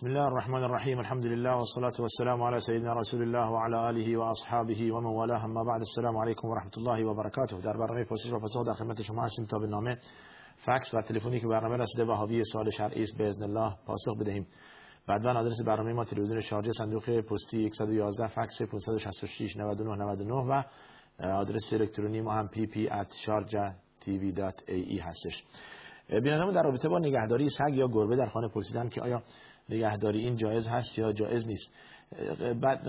بسم الله الرحمن الرحیم الحمد لله والصلاة والسلام على سيدنا رسول الله وعلى آله وأصحابه ومن والاه اما بعد السلام علیکم و رحمت الله و برکاته در برنامه پرسش و پاسخ در خدمت شما هستیم تا به نامه فکس و تلفنی که برنامه رسیده و حاوی سوال شرعی است باذن الله پاسخ بدهیم بعدا آدرس برنامه ما تلویزیون شارجه صندوق پستی 111 فکس 566 99 99 و آدرس الکترونی ما هم pp@sharjatv.ae هستش بینندمون در رابطه با نگهداری سگ یا گربه در خانه پرسیدن که آیا نگهداری این جایز هست یا جایز نیست.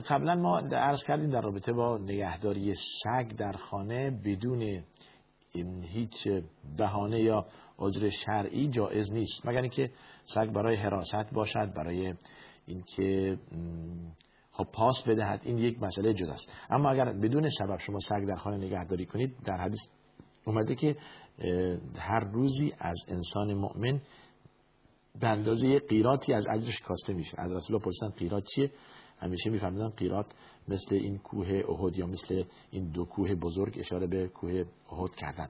قبلا ما عرض کردیم در رابطه با نگهداری سگ در خانه بدون هیچ بهانه یا عذر شرعی جایز نیست. مگر اینکه سگ برای حراست باشد برای اینکه خب پاس بدهد این یک مسئله جداست. اما اگر بدون سبب شما سگ در خانه نگهداری کنید در حدیث اومده که هر روزی از انسان مؤمن به اندازه قیراتی از اجرش کاسته میشه. از رسول الله پرسیدن قیرات چیه؟ همیشه میفهمیدن قیرات مثل این کوه احد یا مثل این دو کوه بزرگ اشاره به کوه احد کردن.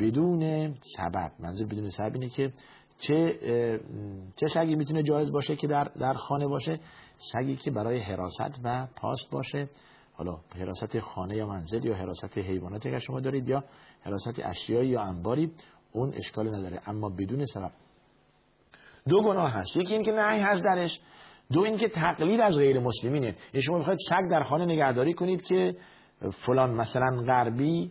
بدون سبب منظور بدون سبب اینه که چه چه سگی می‌تونه جایز باشه که در در خانه باشه؟ سگی که برای حراست و پاست باشه. حالا حراست خانه یا منزل یا حراست حیواناتی که شما دارید یا حراست اشیایی یا انباری اون اشکال نداره. اما بدون سبب دو گناه هست. یکی این که نهی هست درش. دو این که تقلید از غیر مسلمینه. شما می‌خواید سگ در خانه نگهداری کنید که فلان مثلا غربی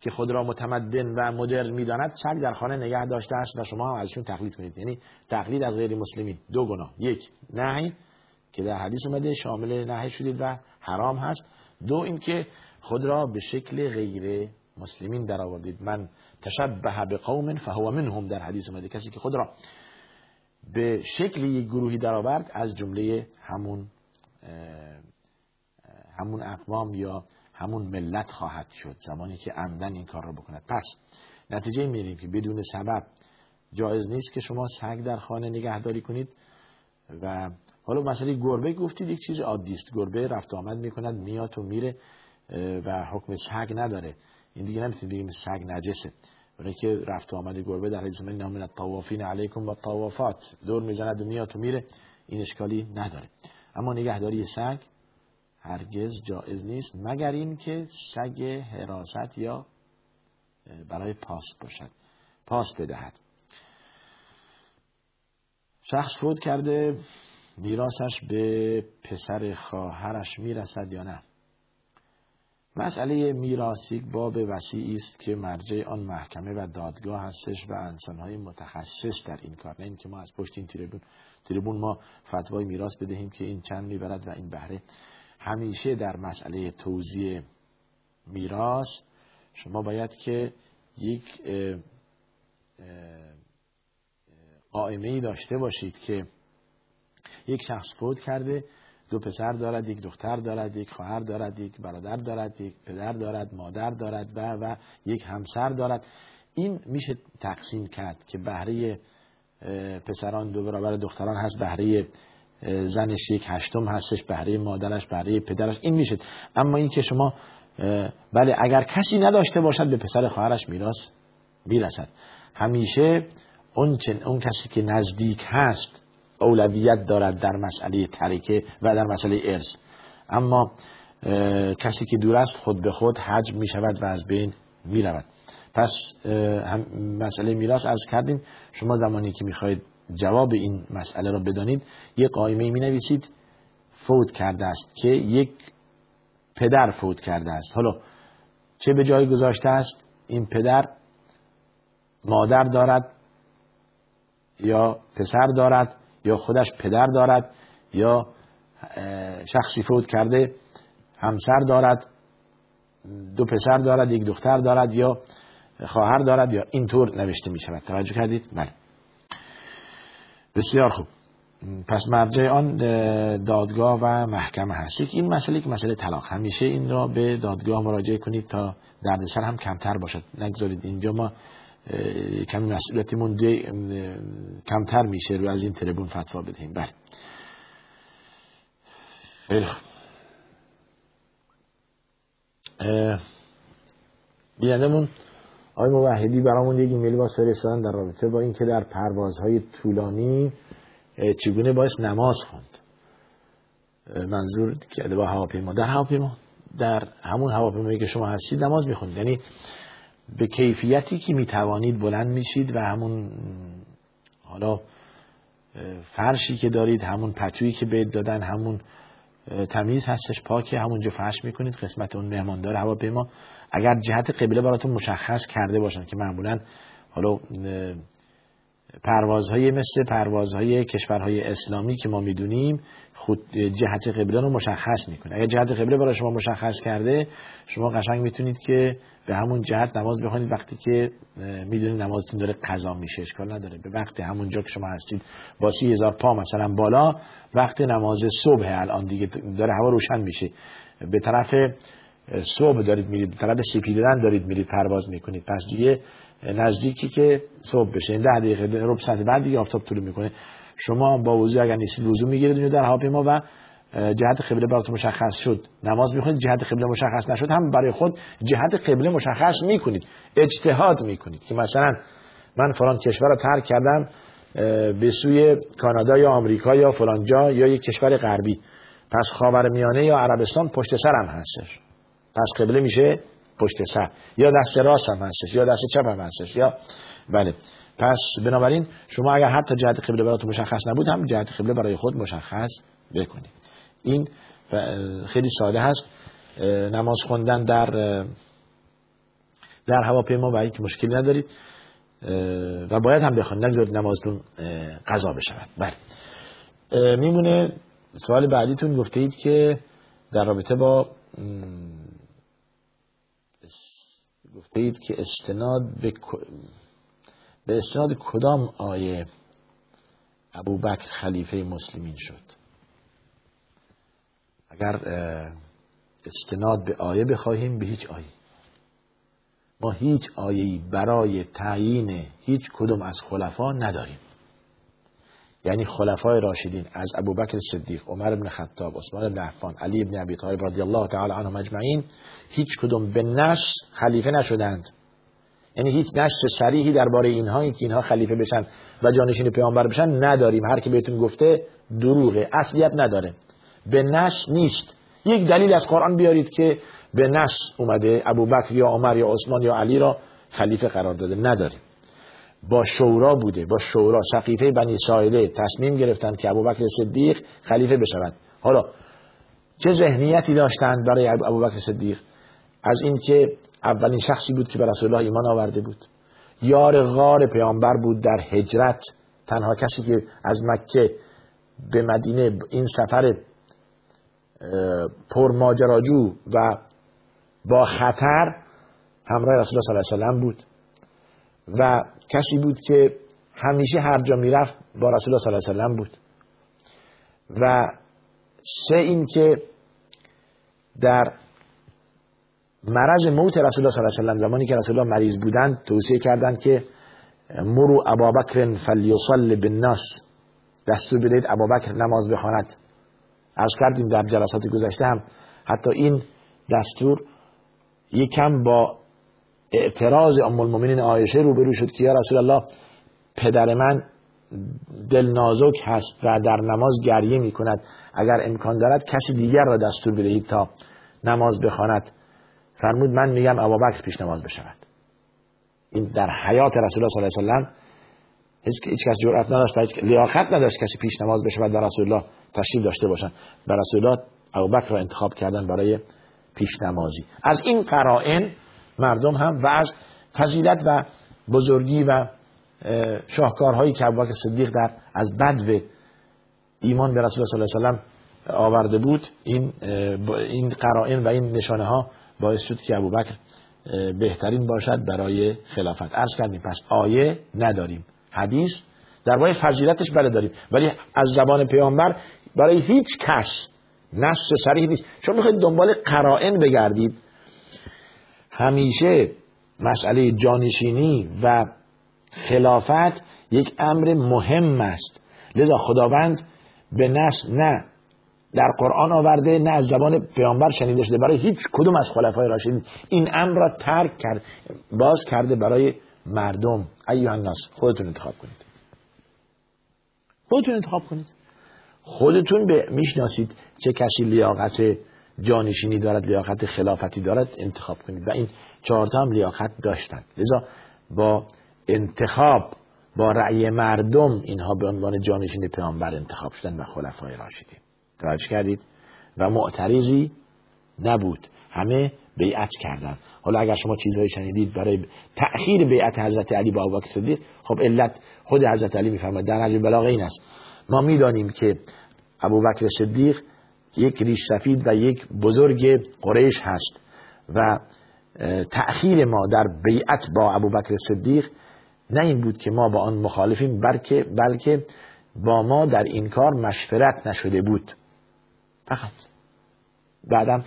که خود را متمدن و مدرن می‌داند سگ در خانه نگه داشته است و شما هم ازشون تقلید کنید. یعنی تقلید از غیر مسلمین. دو گناه. یک نهی که در حدیث اومده شامل نهی شدید و حرام هست. دو اینکه خود را به شکل غیر مسلمین در آوردید من تشبه به قوم فهو منهم در حدیث اومده. کسی که خود را به شکل یک گروهی درآورد از جمله همون همون اقوام یا همون ملت خواهد شد زمانی که عمدن این کار را بکند. پس نتیجه میریم که بدون سبب جایز نیست که شما سگ در خانه نگهداری کنید و حالا مسئله گربه گفتید یک چیز عادی است. گربه رفت آمد می‌کند میاد و میره و حکم سگ نداره. این دیگه نمی‌تونید بگیم سگ نجسه. برای که رفت آمد گربه در حدیث من نامن الطوافین علیکم و طوافات دور می‌زند و میاد و میره این اشکالی نداره. اما نگهداری سگ هرگز جایز نیست مگر این که سگ حراست یا برای پاس باشد پاس بدهد. شخص فوت کرده میراثش به پسر خواهرش می‌رسد یا نه؟ مسئله میراث یک باب وسیعی است که مرجع آن محکمه و دادگاه هستش و انسانهای متخصص در این کار. نه اینکه ما از پشت این تریبون تریبون ما فتوای میراث بدهیم که این چند می‌برد و این بهره. همیشه در مسئله توزیع میراث شما باید که یک قائمه ای داشته باشید که یک شخص فوت کرده دو پسر دارد یک دختر دارد یک خواهر دارد یک برادر دارد یک پدر دارد مادر دارد و و یک همسر دارد. این میشه تقسیم کرد که بهره پسران دو برابر دختران هست بهره زنش یک هشتم هستش بهره مادرش بهره پدرش. این میشه. اما این که شما بله اگر کسی نداشته باشد به پسر خواهرش میراث می‌رسد. همیشه اون, اون کسی که نزدیک هست اولویت دارد در مسئله ترکه و در مسئله ارث. اما کسی که دور است خود به خود حجم می شود و از بین می رود. پس هم مسئله میراث از کردیم. شما زمانی که می‌خواهید جواب این مسئله را بدانید یک قایمه می نویسید فوت کرده است که یک پدر فوت کرده است. حالا چه به جای گذاشته است؟ این پدر مادر دارد یا پسر دارد؟ یا خودش پدر دارد یا شخصی فوت کرده همسر دارد دو پسر دارد یک دختر دارد یا خواهر دارد یا اینطور نوشته می شود توجه کردید؟ بله. بسیار خوب. پس مرجع آن دادگاه و محکمه هست. این مسئله که مسئله طلاق. همیشه این را به دادگاه مراجعه کنید تا دردسر هم کمتر باشد. نگذارید. اینجا ما کمی مسئولیتمون کمتر میشه. رو از این تریبون فتوا بدهیم بله. خیلی خوب. بیادمون آقای موحدی برامون یک ایمیل باز فرستادن در رابطه با اینکه در پروازهای طولانی چگونه باید نماز خوند. منظور با هواپیما. در هواپیما در همون هواپیمایی که شما هستید نماز می‌خونید یعنی به کیفیتی که می‌توانید بلند میشید و همون حالا فرشی که دارید همون پتویی که بهت دادن همون تمیز هستش پاکه همونجا فرش می‌کنید قسمت اون مهماندار هواپیما. اگر جهت قبله براتون مشخص کرده باشن که معمولا حالا پروازهای مثل پروازهای کشورهای اسلامی که ما می‌دونیم خود جهت قبله رو مشخص می‌کنه. اگر جهت قبله برای شما مشخص کرده شما قشنگ می‌تونید که به همون جهت نماز بخونید وقتی که می‌دونید نمازتون داره قضا میشه اشکال نداره. به وقت همونجا که شما هستید با سی هزار پا مثلا بالا وقت نماز صبح الان دیگه داره هوا روشن میشه. به طرف صبح دارید میرید به طرف سپیدن دارید میرید پرواز می‌کنید. پس دیگه نزدیکی که صبح بشه. این ده دقیقه ربع ساعت بعد دیگه آفتاب طول می‌کنه. شما با وضوع اگر نیستید وضو می‌گیرید در هواپیما و جهت قبله براتون مشخص شد. نماز می‌خونید جهت قبله مشخص نشد. هم برای خود جهت قبله مشخص می‌کنید. اجتهاد می‌کنید که مثلا من فلان کشور رو ترک کردم به سوی کانادا یا آمریکا یا فلان جا یا یک کشور غربی. پس خاورمیانه یا عربستان پشت سرم هستش. پس قبله میشه پشت سر. یا دست راست هم هستش یا دست چپ هم هستش یا بله. پس بنابراین شما اگر حتی جهت قبله براتون مشخص نبود هم جهت قبله برای خود مشخص بکنید. این خیلی ساده هست. نماز خوندن در در هواپیما و هیچ مشکلی ندارید و باید هم بخونید نگذارید نمازتون قضا بشود. بله. میمونه سوال بعدیتون گفته اید که در رابطه با گفته اید که استناد به, به استناد کدام آیه ابو بکر خلیفه مسلمین شد؟ اگر استناد به آیه بخواهیم به هیچ آیه. ما هیچ آیه‌ای برای تعیین هیچ کدوم از خلفا نداریم. یعنی خلفای راشدین از ابوبکر صدیق عمر بن خطاب عثمان بن عفان علی بن ابی طالب رضی الله تعالی عنهم اجمعین هیچ کدوم به نش خلیفه نشدند. یعنی هیچ نشر صریحی درباره اینها که اینها خلیفه بشن و جانشین پیامبر بشن نداریم. هر کی بهتون گفته دروغه اصلیت نداره. به نش نیست. یک دلیل از قرآن بیارید که به نش اومده ابوبکر یا عمر یا عثمان یا علی را خلیفه قرار داده. نداریم. با شورا بوده با شورا. سقیفه بنی سایله تصمیم گرفتند که ابوبکر صدیق خلیفه بشود. حالا چه ذهنیتی داشتند برای ابوبکر صدیق؟ از اینکه اولین شخصی بود که به رسول الله ایمان آورده بود. یار غار پیامبر بود در هجرت. تنها کسی که از مکه به مدینه این سفر پرماجراجو و با خطر همراه رسول الله صلی الله علیه و بود. و کسی بود که همیشه هر جا می‌رفت با رسول الله صلی الله علیه و بود. و سه این که در مرض موت رسول الله صلی الله علیه و زمانی که رسول الله مریض بودند توصیه کردند که مرو ابابکر فلیصل بالناس دستور بدهید ابابکر نماز بخواند. عرض کردیم در جلسات گذشته هم حتی این دستور یکم با اعتراض ام المؤمنین عایشه روبرو شد که یا رسول الله پدر من دل نازک هست و در نماز گریه می کند اگر امکان دارد کسی دیگر را دستور بدهید تا نماز بخواند. فرمود من میگم ابوبکر پیش نماز بشود. این در حیات رسول الله صلی الله علیه و هیچ کس جرأت نداشت هیچ لیاقت نداشت کسی پیش نماز بشود در رسول الله تشریف داشته باشن در رسول الله ابوبکر را انتخاب کردن برای پیش نمازی. از این قرائن مردم هم و از فضیلت و بزرگی و شاهکارهایی که ابوبکر صدیق در از بدو ایمان به رسول الله صلی الله علیه و آورده بود این این قرائن و این نشانه ها باعث شد که ابوبکر بهترین باشد برای خلافت. عرض کردیم پس آیه نداریم حدیث در درباره فضیلتش بله داریم ولی از زبان پیامبر برای هیچ کس نص صریح نیست. شما می‌خواید دنبال قرائن بگردید همیشه مسئله جانشینی و خلافت یک امر مهم است. لذا خداوند به نص نه در قرآن آورده نه از زبان پیامبر شنیده شده. برای هیچ کدوم از خلفای راشدین این امر را ترک کرد باز کرده برای مردم. ایوه الناس خودتون انتخاب کنید. خودتون انتخاب کنید. خودتون به می‌شناسید چه کسی لیاقت جانشینی دارد لیاقت خلافتی دارد انتخاب کنید. و این چهارتا هم لیاقت داشتند لذا با انتخاب با رأی مردم اینها به عنوان جانشین پیامبر انتخاب شدن و خلفای راشدین. توجه کردید؟ و معترضی نبود. همه بیعت کردند حالا اگر شما چیزهایی شنیدید برای تأخیر بیعت حضرت علی با ابوبکر صدیق خب علت خود حضرت علی میفرماید در نجم بلاغه این است. ما می‌دانیم که ابوبکر صدیق یک ریش سفید و یک بزرگ قریش هست و تأخیر ما در بیعت با ابوبکر صدیق نه این بود که ما با آن مخالفیم بلکه بلکه با ما در این کار مشورت نشده بود. فقط. بعدم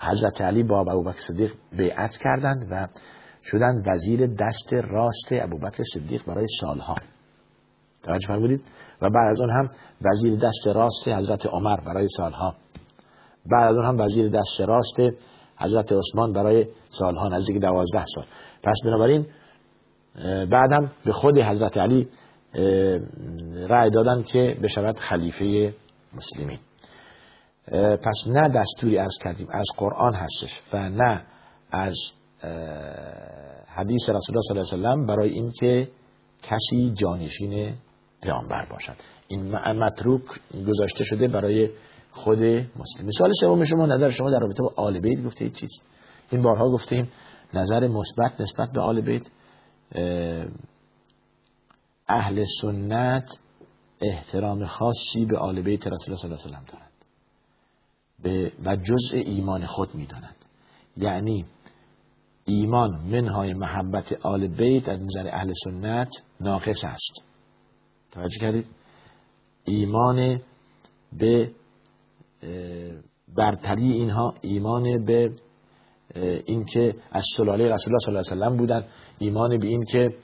حضرت علی با ابوبکر صدیق بیعت کردند و شدند وزیر دست راست ابوبکر صدیق برای سالها. توجه فرمودید؟ و بعد از اون هم وزیر دست راست حضرت عمر برای سالها. بعد از اون هم وزیر دست راست حضرت عثمان برای سالها نزدیک دوازده سال. پس بنابراین بعدم به خود حضرت علی رأی دادن که بشود خلیفه مسلمین. پس نه دستوری از کردیم از قرآن هستش و نه از حدیث رسول الله صلی الله علیه وسلم برای اینکه کسی جانشین پیامبر باشد. این متروک گذاشته شده برای خود مسلم. مثال سوم شما نظر شما در رابطه با آل بیت گفته چیست؟ این بارها گفتیم نظر مثبت نسبت به آل بیت اهل سنت احترام خاصی به آل بیت رسول الله صلی الله علیه و دارند. به و جزء ایمان خود می‌دانند. یعنی ایمان منهای محبت آل بیت از نظر اهل سنت ناقص است. توجه کردید. ایمان به برتری اینها ایمان به اینکه از سلاله رسول الله صلی الله علیه و سلم بودن. ایمان به این که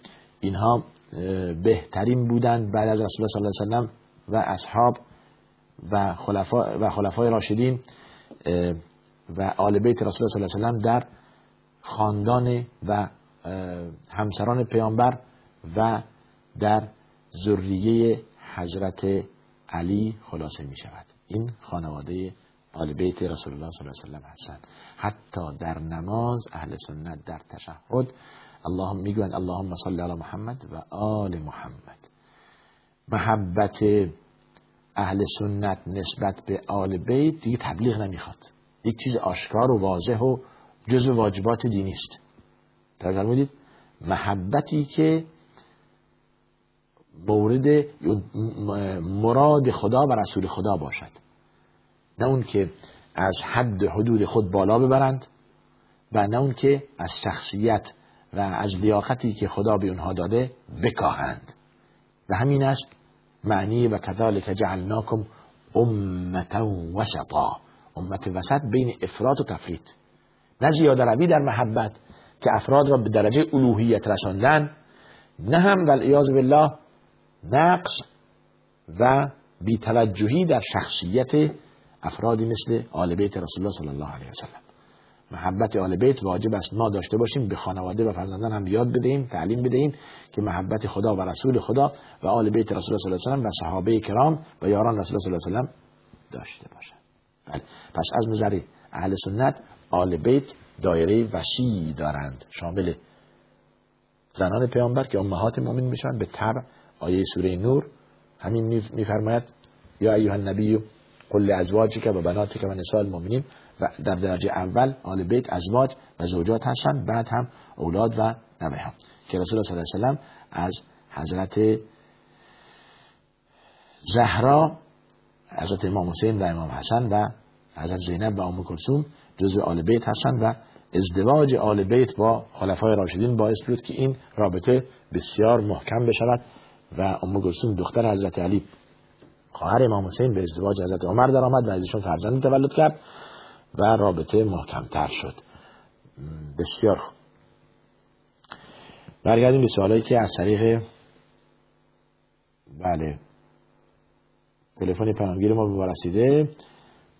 اینها بهترین بودند بعد از رسول الله صلی الله علیه و سلم و اصحاب و خلفا و خلفای راشدین و آل بیت رسول الله صلی الله علیه و در خاندان و همسران پیامبر و در ذریه حضرت علی خلاصه می شود. این خانواده آل بیت رسول الله صلی الله علیه و هستند. حتی در نماز اهل سنت در تشهد اللهم می‌گویند اللهم صل علی محمد و آل محمد. محبت اهل سنت نسبت به آل بیت دیگه تبلیغ نمی‌خواد. یک چیز آشکار و واضح و جزء واجبات دینی است. محبتی که مورد مراد خدا و رسول خدا باشد. نه اون که از حد حدود خود بالا ببرند و نه اون که از شخصیت و از لیاقتی که خدا به اونها داده بکاهند. و همین است معنی و کذالک جعلناکم امتا وسطا. امت وسط بین افراد و تفرید. نه زیاده روی در محبت که افراد را به درجه الوهیت رساندن نه هم والعیاذ بالله نقص و بیتوجهی در شخصیت افرادی مثل آل بیت رسول الله صلی الله علیه وسلم. محبت آل بیت واجب است ما داشته باشیم به خانواده و فرزندان هم یاد بدهیم تعلیم بدهیم که محبت خدا و رسول خدا و آل بیت رسول الله صلی الله علیه و و صحابه کرام و یاران رسول الله صلی الله علیه و داشته باشند. بله. پس از نظر اهل سنت آل بیت دایره وسیعی دارند. شامل زنان پیامبر که امهات مؤمن میشن به تبع آیه سوره نور. همین میفرماید یا ایها النبی قل که و بناتک و نساء المؤمنین. و در درجه اول آل بیت ازواج و زوجات هستند بعد هم اولاد و نوه هم. که رسول الله صلی الله علیه و از حضرت زهرا حضرت امام حسین و امام حسن و حضرت زینب و ام کلثوم جزء آل بیت هستند و ازدواج آل بیت با خلفای راشدین باعث بود که این رابطه بسیار محکم بشود. و ام کلثوم دختر حضرت علی. خواهر امام حسین به ازدواج حضرت عمر در آمد و ازشون فرزند تولد کرد و رابطه محکمتر شد. بسیار برگردیم به سوالایی که از طریق بله. تلفن پیامگیر ما به رسیده.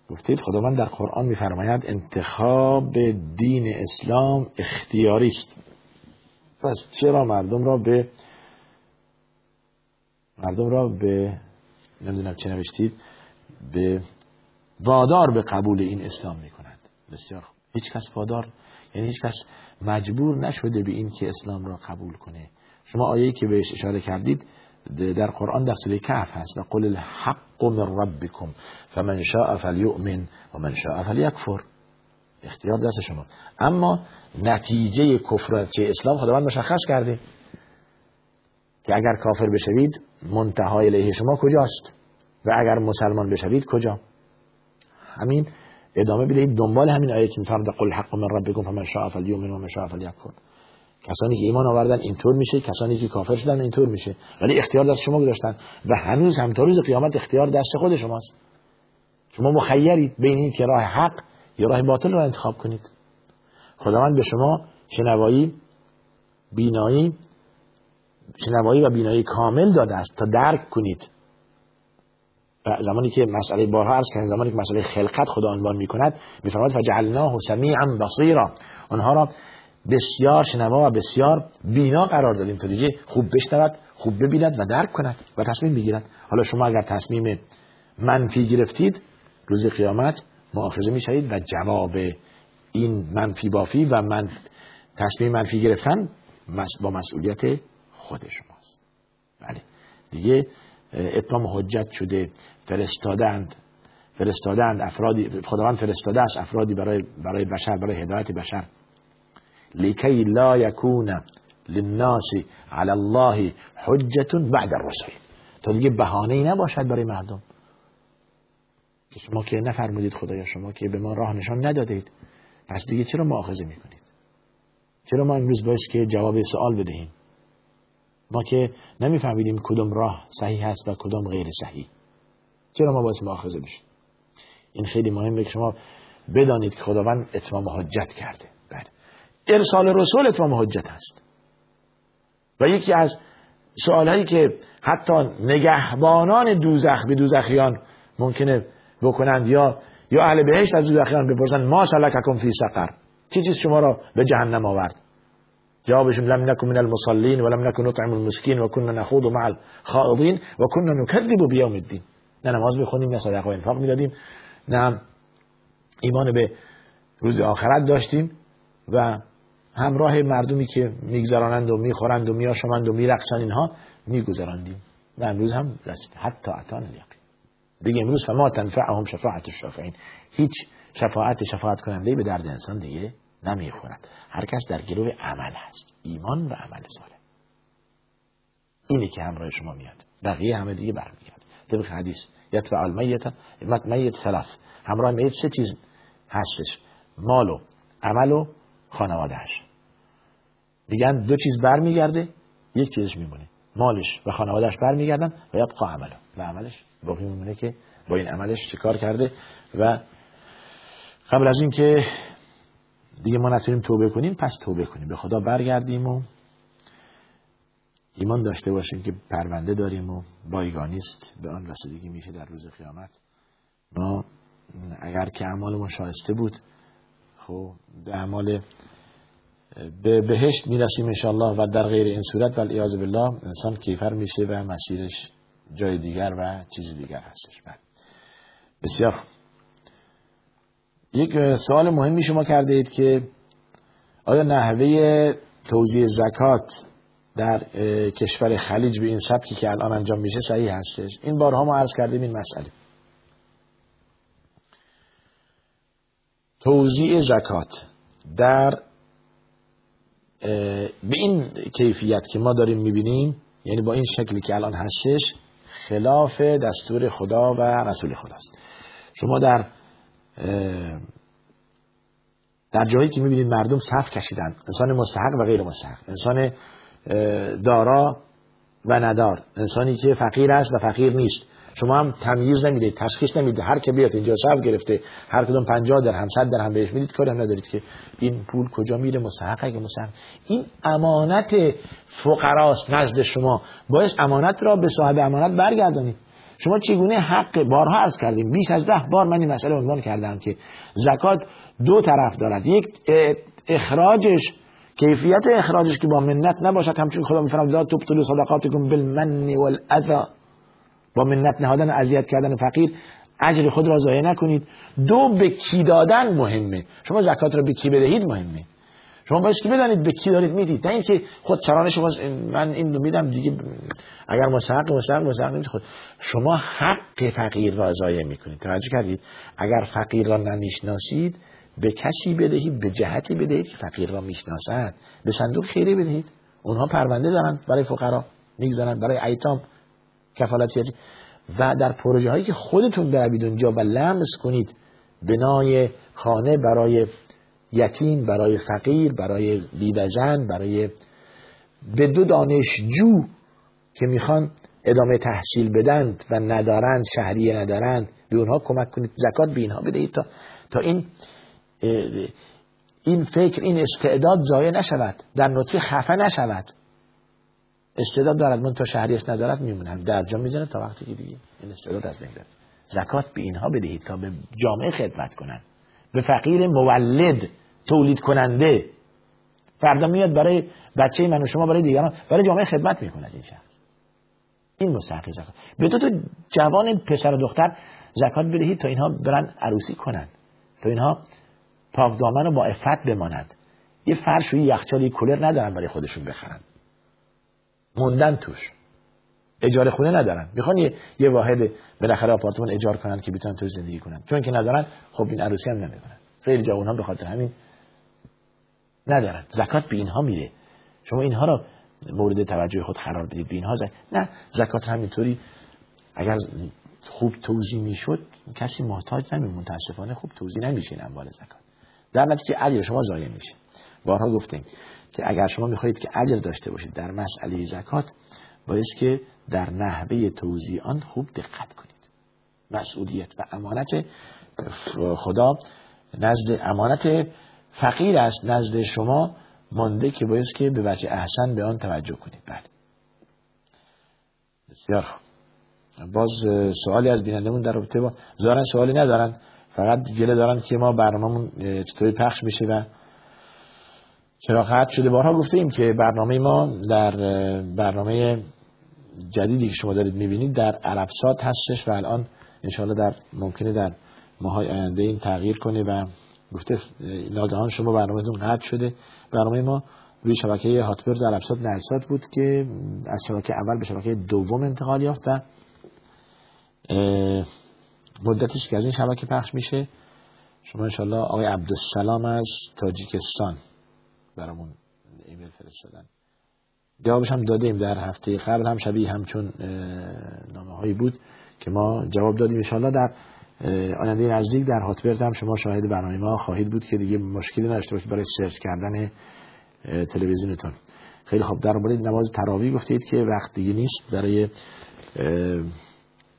گفتید خداوند در قرآن میفرماید انتخاب دین اسلام اختیاری است پس چرا مردم را به مردم را به نمی‌دونم چه نوشتید به وادار به قبول این اسلام می‌کنند. بسیار خوب. هیچ کس وادار یعنی هیچ کس مجبور نشده به این که اسلام را قبول کنه. شما آیه که بهش اشاره کردید در قرآن در سوره کهف هست. و قل الحق من ربکم فمن شاء فلیؤمن و من شاء فلیکفر. اختیار دست شما. اما نتیجه کفر چه اسلام خداوند مشخص کرده. که اگر کافر بشوید منتهای علیه شما کجاست؟ و اگر مسلمان بشوید کجا؟ همین ادامه بدهید دنبال همین آیه که میفرماد قل حق من ربکم فمن شاء فلیؤمن و من شاء فلیکفر. کسانی که ایمان آوردن اینطور میشه کسانی که کافر شدن اینطور میشه. ولی اختیار دست شما گذاشتن. و هنوز هم تا روز قیامت اختیار دست خود شماست. شما مخیرید بین این که راه حق یا راه باطل را انتخاب کنید. خداوند به شما شنوایی بینایی شنوایی و بینایی کامل داده است تا درک کنید. زمانی که مسئله بارها عرض کردن زمانی که مسئله خلقت خدا عنوان می‌کند میفرماید فجعلناه سمیعا بصیرا. آنها را بسیار شنوا و بسیار بینا قرار دادیم تا دیگه خوب بشنود خوب ببیند و درک کند و تصمیم بگیرد حالا شما اگر تصمیم منفی گرفتید روز قیامت مؤاخذه می‌شوید و جواب این منفی بافی و من تصمیم منفی گرفتن با مسئولیت خود شماست. بله. دیگه اتمام حجت شده. فرستادند. فرستادند افرادی خداوند فرستاده است افرادی برای برای بشر برای هدایت بشر. لکی لا یکون للناس علی الله حجت بعد الرسول تا دیگه بهانه ای نباشد برای مردم. که شما که نفرمودید خدایا شما که به ما راه نشان ندادید. پس دیگه چرا مؤاخذه می‌کنید؟ چرا ما امروز باید که جواب سوال بدهیم؟ ما که نمیفهمیدیم کدوم راه صحیح هست و کدوم غیر صحیح. چرا ما باید مؤاخذه بشیم این خیلی مهمه که شما بدانید که خداوند اتمام حجت کرده. بله. ارسال رسول اتمام حجت هست. و یکی از سوالهایی که حتی نگهبانان دوزخ به دوزخیان ممکنه بکنند یا یا اهل بهشت از دوزخیان بپرسند ما سلککم فی سقر. چی چیز شما را به جهنم آورد؟ جوابشون لم نکن من المصلین ولم نکن نطعم المسکین و نخوض مع الخائضین و كنا نکذب بیوم الدین. نه نماز بخونیم نه صدقه و انفاق می‌دادیم. نه ایمان به روز آخرت داشتیم و همراه مردمی که میگذرانند و می‌خورند و میاشمند و میرقصند اینها میگذراندیم. و امروز هم رسید. حتی اتان الیقین. دیگه امروز فما تنفعهم شفاعت الشافعین. هیچ شفاعت شفاعت کننده به درد انسان دیگه نمی‌خورد. هر کس در گروه عمل هست ایمان و عمل صالح. اینی که همراه شما میاد. بقیه همه دیگه برمیگرد. طبق حدیث یتبع المیت میت ثلاث. همراه میت سه چیز هستش. مال و عمل و خانوادهش میگن دو چیز برمیگرده یک چیزش میمونه. مالش و خانوادهش برمیگردن و یبقا عمله و عملش باقی میمونه که با این عملش چیکار کرده و قبل از اینکه دیگه ما نتونیم توبه کنیم پس توبه کنیم. به خدا برگردیم و ایمان داشته باشیم که پرونده داریم و بایگانیست به آن رسیدگی میشه در روز قیامت ما اگر که اعمالمون شایسته بود خب به اعمال به بهشت می‌رسیم انشاءالله و در غیر این صورت. و العیاذ بالله انسان کیفر میشه و مسیرش جای دیگر و چیز دیگر هستش. بله. بسیار یک سوال مهمی شما کرده اید که آیا نحوه توزیع زکات در کشور خلیج به این سبکی که الان انجام میشه صحیح هستش؟ این بارها ما عرض کردیم این مسئله. توزیع زکات در به این کیفیت که ما داریم می‌بینیم یعنی با این شکلی که الان هستش خلاف دستور خدا و رسول خداست. شما در در جایی که می‌بینید مردم صف کشیدن انسان مستحق و غیر مستحق انسان دارا و ندار انسانی که فقیر است و فقیر نیست. شما هم تمییز نمی‌دید تشخیص نمی‌دید هر که بیاد اینجا صف گرفته هر کدوم 50 درهم 100 درهم بهش می‌دید کاری هم ندارید که این پول کجا میره مستحق اگه مستحق. این امانت فقراست نزد شما. باید امانت را به صاحب امانت برگردانید. شما چگونه حق بارها از کردیم؟ بیش از ده بار من این مسئله عنوان کردم که زکات دو طرف دارد. یک اخراجش کیفیت اخراجش که با منت نباشد. همچون خدا میفرماید لا تبطلوا صدقاتكم بالمن والاذى با منت نهادن اذیت کردن فقیر اجر خود را ضایع نکنید. دو به کی دادن مهمه. شما زکات را به کی بدهید مهمه. شما باید که بدانید به کی دارید می‌دید. نه اینکه خود چرانه شما من این رو میدم دیگه اگر مستحق مستحق مستحق نمید خود شما حق فقیر را ضایع می‌کنید. توجه کردید. اگر فقیر را نمی‌شناسید به کسی بدهید به جهتی بدهید که فقیر را می‌شناسد. به صندوق خیری بدهید. اونها پرونده دارن برای فقرا می‌گذارن برای ایتام کفالت و در پروژه هایی که خودتون بروید اونجا و لمس کنید بنای خانه برای یتیم برای فقیر برای بیدجن برای به دو دانشجو که می‌خوان ادامه تحصیل بدند و ندارند شهریه ندارند به اونها کمک کنید زکات به اینها بدهید تا تا این این فکر این استعداد ضایع نشود در نطفه خفه نشود. استعداد دارد من تا شهریش ندارد میمونم. در جا می‌زنه تا وقتی که دیگه این استعداد از بین زکات به اینها بدهید تا به جامعه خدمت کنند. به فقیر مولد تولید کننده. فردا میاد برای بچه من و شما برای دیگران برای جامعه خدمت می‌کند این شخص این مستحق زکات. به دو تا جوان پسر و دختر زکات بدهید تا اینها برن عروسی کنند. تا اینها پاک دامن و با افت بمانند. یه فرش و یه یخچال کولر ندارن برای خودشون بخرن. موندن توش. اجاره خونه ندارن. می‌خوان یه, یه واحد بالاخره آپارتمان اجار کنن که بتونن توش زندگی کنن. چون که ندارن خب این عروسی هم نمی‌کنن. خیلی جوان ها به خاطر همین ندارن. زکات به اینها میره شما اینها را مورد توجه خود قرار بدید به اینها زک... نه زکات همینطوری اگر خوب توضیح می‌شد کسی محتاج نمی متاسفانه خوب توضیح نمیشه این اموال زکات. در نتیجه اجر شما ضایع میشه. بارها گفتیم که اگر شما می‌خواهید که اجر داشته باشید در مسئله زکات باید که در نحوه توضیح آن خوب دقت کنید. مسئولیت و امانت خدا نزد امانت فقیر است نزد شما مانده که باید که به وجه احسن به آن توجه کنید. بله. بسیار باز سوالی از بینندمون در رابطه با زارن سوالی ندارن. فقط گله دارن که ما برنامهمون چطوری پخش بشه و چرا خط شده؟ بارها گفته ایم که برنامه ما در برنامه جدیدی که شما دارید می‌بینید در عربسات هستش و الان انشاءالله در ممکنه در ماهای آینده این تغییر کنه و گفته ناگهان شما برنامهتون قطع شده. برنامه ما روی شبکه هاتبرز عربسات نرسات بود که از شبکه اول به شبکه دوم انتقال یافت و مدتش که از این شبکه پخش میشه. شما انشالله آقای عبدالسلام از تاجیکستان. برامون ایمیل فرستادن. جوابش هم دادیم در هفته قبل هم شبیه همچون نامه هایی بود که ما جواب دادیم. انشالله در آینده نزدیک در هاتبرد هم شما شاهد برنامه ما خواهید بود که دیگه مشکلی نداشته باشید برای سرچ کردن تلویزیونتون. خیلی خوب. در مورد نماز تراوی گفتید که وقت دیگه نیست برای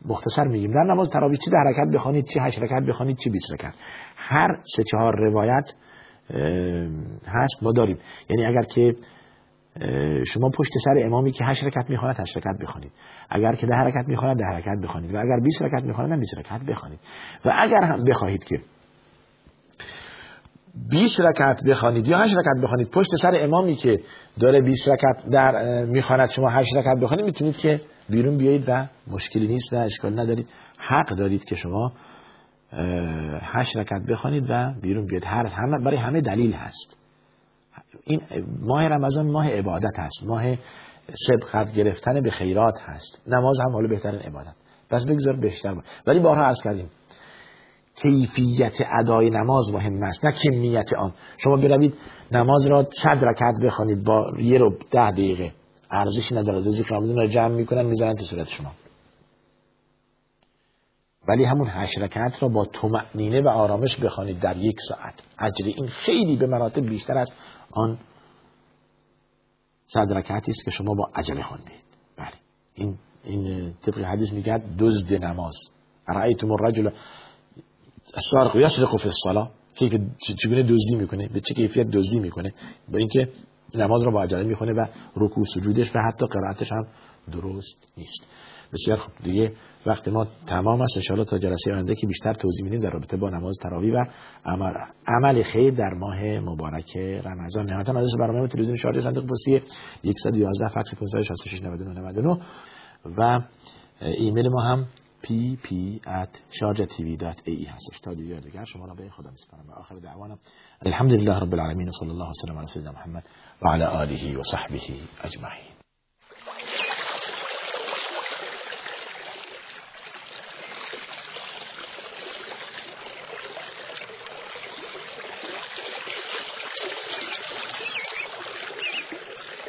مختصر میگیم. در نماز تراوی چی؟ در حرکت بخوانید چی؟ هشت رکعت بخوانید چی؟ 20 رکعت. هر سه چهار روایت هست ما داریم. یعنی اگر که شما پشت سر امامی که هشت رکعت می‌خواند هشت رکعت بخوانید. اگر که ده رکعت می‌خواند ده رکعت بخوانید. و اگر 20 رکعت می‌خواند 20 رکعت بخوانید. و اگر هم بخواهید که 20 رکعت بخوانید یا 8 رکعت بخوانید پشت سر امامی که داره 20 رکعت در می‌خواند شما 8 رکعت بخوانید می‌تونید که بیرون بیایید و مشکلی نیست و اشکال ندارید. حق دارید که شما 8 رکعت بخوانید و بیرون بیاید. هر همه برای همه دلیل هست. این ماه رمضان ماه عبادت هست. ماه سبقت گرفتن به خیرات هست. نماز هم حالا بهترین عبادت. پس بگذار بیشتر ولی بارها عرض کردیم کیفیت ادای نماز مهم است نه کمیت آن شما بروید نماز را صد رکعت بخوانید با یه رو ده دقیقه. ارزشی نداره. ذکر رمضان را جمع می‌کنن می‌زنن تو صورت شما. ولی همون هشت رکعت را با طمأنینه و آرامش بخوانید در یک ساعت. اجر این خیلی به مراتب بیشتر از آن صد رکعتی است که شما با عجله خواندید. بله. این این طبق حدیث میگه دزد نماز. رأیتم الرجل السارق یسرق فی الصلاه که چگونه دزدی می‌کنه به چه کیفیت دزدی می‌کنه. با اینکه نماز را با عجله می‌خونه و رکوع سجودش و حتی قرائتش هم درست نیست. بسیار خوب. دیگه وقت ما تمام است. ان تا جلسه آینده که بیشتر توضیح میدیم در رابطه با نماز تراوی و عمل, عمل خیر در ماه مبارک رمضان. نهایتا از برنامه تلویزیون شارژ صندوق پستی 111 فکس 566 99 و ایمیل ما هم pp at sharjatv.ae هستش. تا دیگر دیگر شما را به خدا میسپارم. و آخر دعوانا. الحمد لله رب العالمین و صلی الله وسلم علی سیدنا محمد و علی آله و صحبه اجمعین.